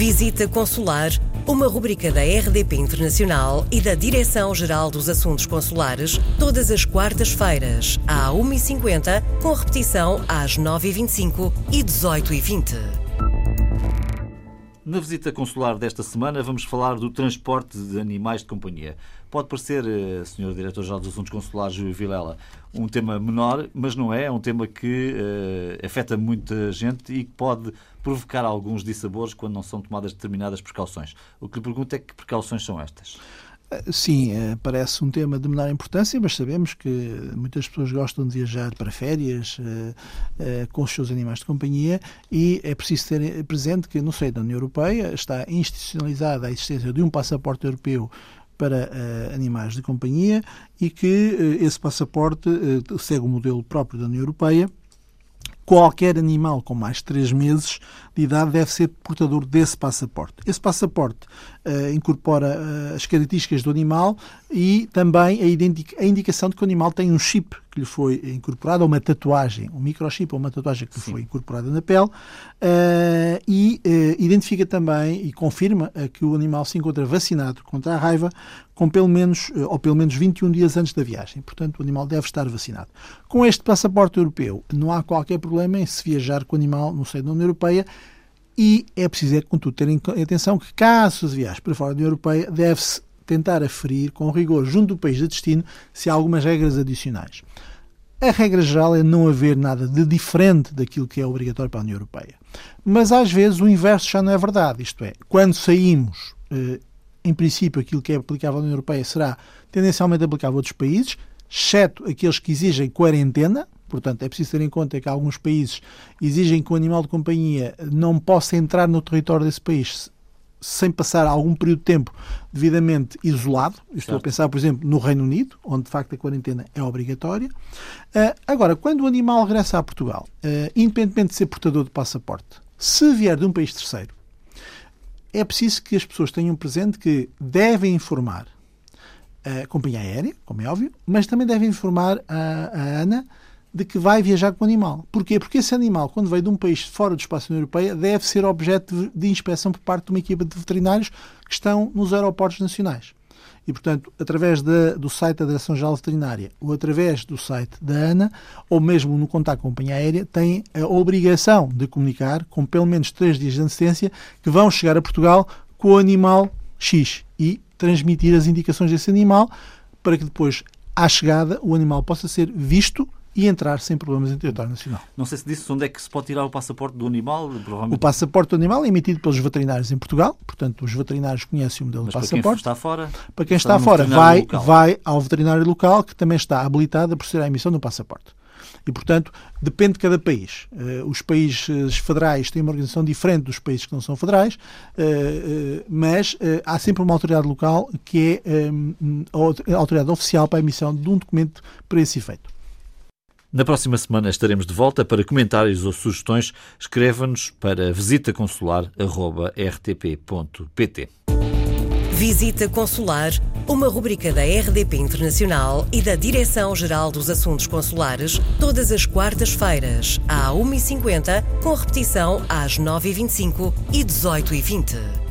Visita Consular, uma rubrica da RDP Internacional e da Direção-Geral dos Assuntos Consulares, todas as quartas-feiras, à 1h50, com repetição às 9h25 e 18h20. Na visita consular desta semana vamos falar do transporte de animais de companhia. Pode parecer, eh, Sr. Diretor-Geral dos Assuntos Consulares, Júlio Vilela, um tema menor, mas não é. É um tema que uh, afeta muita gente e que pode provocar alguns dissabores quando não são tomadas determinadas precauções. O que lhe pergunto é que precauções são estas? Sim, eh, parece um tema de menor importância, mas sabemos que muitas pessoas gostam de viajar para férias eh, eh, com os seus animais de companhia e é preciso ter presente que no seio da União Europeia está institucionalizada a existência de um passaporte europeu para animais de companhia e que esse passaporte segue o modelo próprio da União Europeia qualquer animal com mais de 3 meses de idade deve ser portador desse passaporte. Esse passaporte uh, incorpora uh, as características do animal e também a, a, indicação de que o animal tem um chip que lhe foi incorporado, ou uma tatuagem, um microchip ou uma tatuagem que lhe foi incorporada na pele, uh, e identifica também e confirma que o animal se encontra vacinado contra a raiva com pelo menos, ou pelo menos 21 dias antes da viagem. Portanto, o animal deve estar vacinado. Com este passaporte europeu, não há qualquer problema em se viajar com o animal no seio da União Europeia e é preciso, é, contudo, ter em atenção que, caso se viaje para fora da União Europeia, deve-se tentar aferir com rigor junto do país de destino se há algumas regras adicionais. A regra geral é não haver nada de diferente daquilo que é obrigatório para a União Europeia. Mas às vezes o inverso já não é verdade. Isto é, quando saímos, eh, em princípio, aquilo que é aplicável à União Europeia será tendencialmente aplicável a outros países, exceto aqueles que exigem quarentena, Portanto, é preciso ter em conta que alguns países exigem que o animal de companhia não possa entrar no território desse país sem passar algum período de tempo devidamente isolado. Estou a pensar, por exemplo, no Reino Unido, onde de facto a quarentena é obrigatória. Uh, agora, quando o animal regressa a Portugal, uh, independentemente de ser portador de passaporte, se vier de um país terceiro, é preciso que as pessoas tenham presente que devem informar a companhia aérea, como é óbvio, mas também devem informar a, a ANA de que vai viajar com o animal. Porquê? Porque esse animal, quando veio de um país fora do espaço da União Europeia, deve ser objeto de inspeção por parte de uma equipa de veterinários que estão nos aeroportos nacionais. E, portanto, através do site da Direção-Geral Veterinária ou através do site da ANA, ou mesmo no contato com a companhia aérea, têm a obrigação de comunicar, com pelo menos três dias de antecedência, que vão chegar a Portugal com o animal X e transmitir as indicações desse animal para que depois, à chegada, o animal possa ser visto e entrar sem problemas em território nacional. Não sei se disse onde é que se pode tirar o passaporte do animal. O passaporte do animal é emitido pelos veterinários em Portugal, portanto os veterinários conhecem o modelo Mas de passaporte. Para quem está fora, para quem está, está fora vai, vai ao veterinário local que também está habilitado a proceder à emissão do passaporte. E, portanto, depende de cada país. Uh, os países federais têm uma organização diferente dos países que não são federais, uh, uh, mas há sempre uma autoridade local que é a autoridade oficial para a emissão de um documento para esse efeito. Na próxima semana estaremos de volta para comentários ou sugestões. Escreva-nos para visitaconsular.rtp.pt. Visita Consular, uma rubrica da RDP Internacional e da Direção-Geral dos Assuntos Consulares, todas as quartas-feiras, à 1h50, com repetição às 9h25 e 18h20.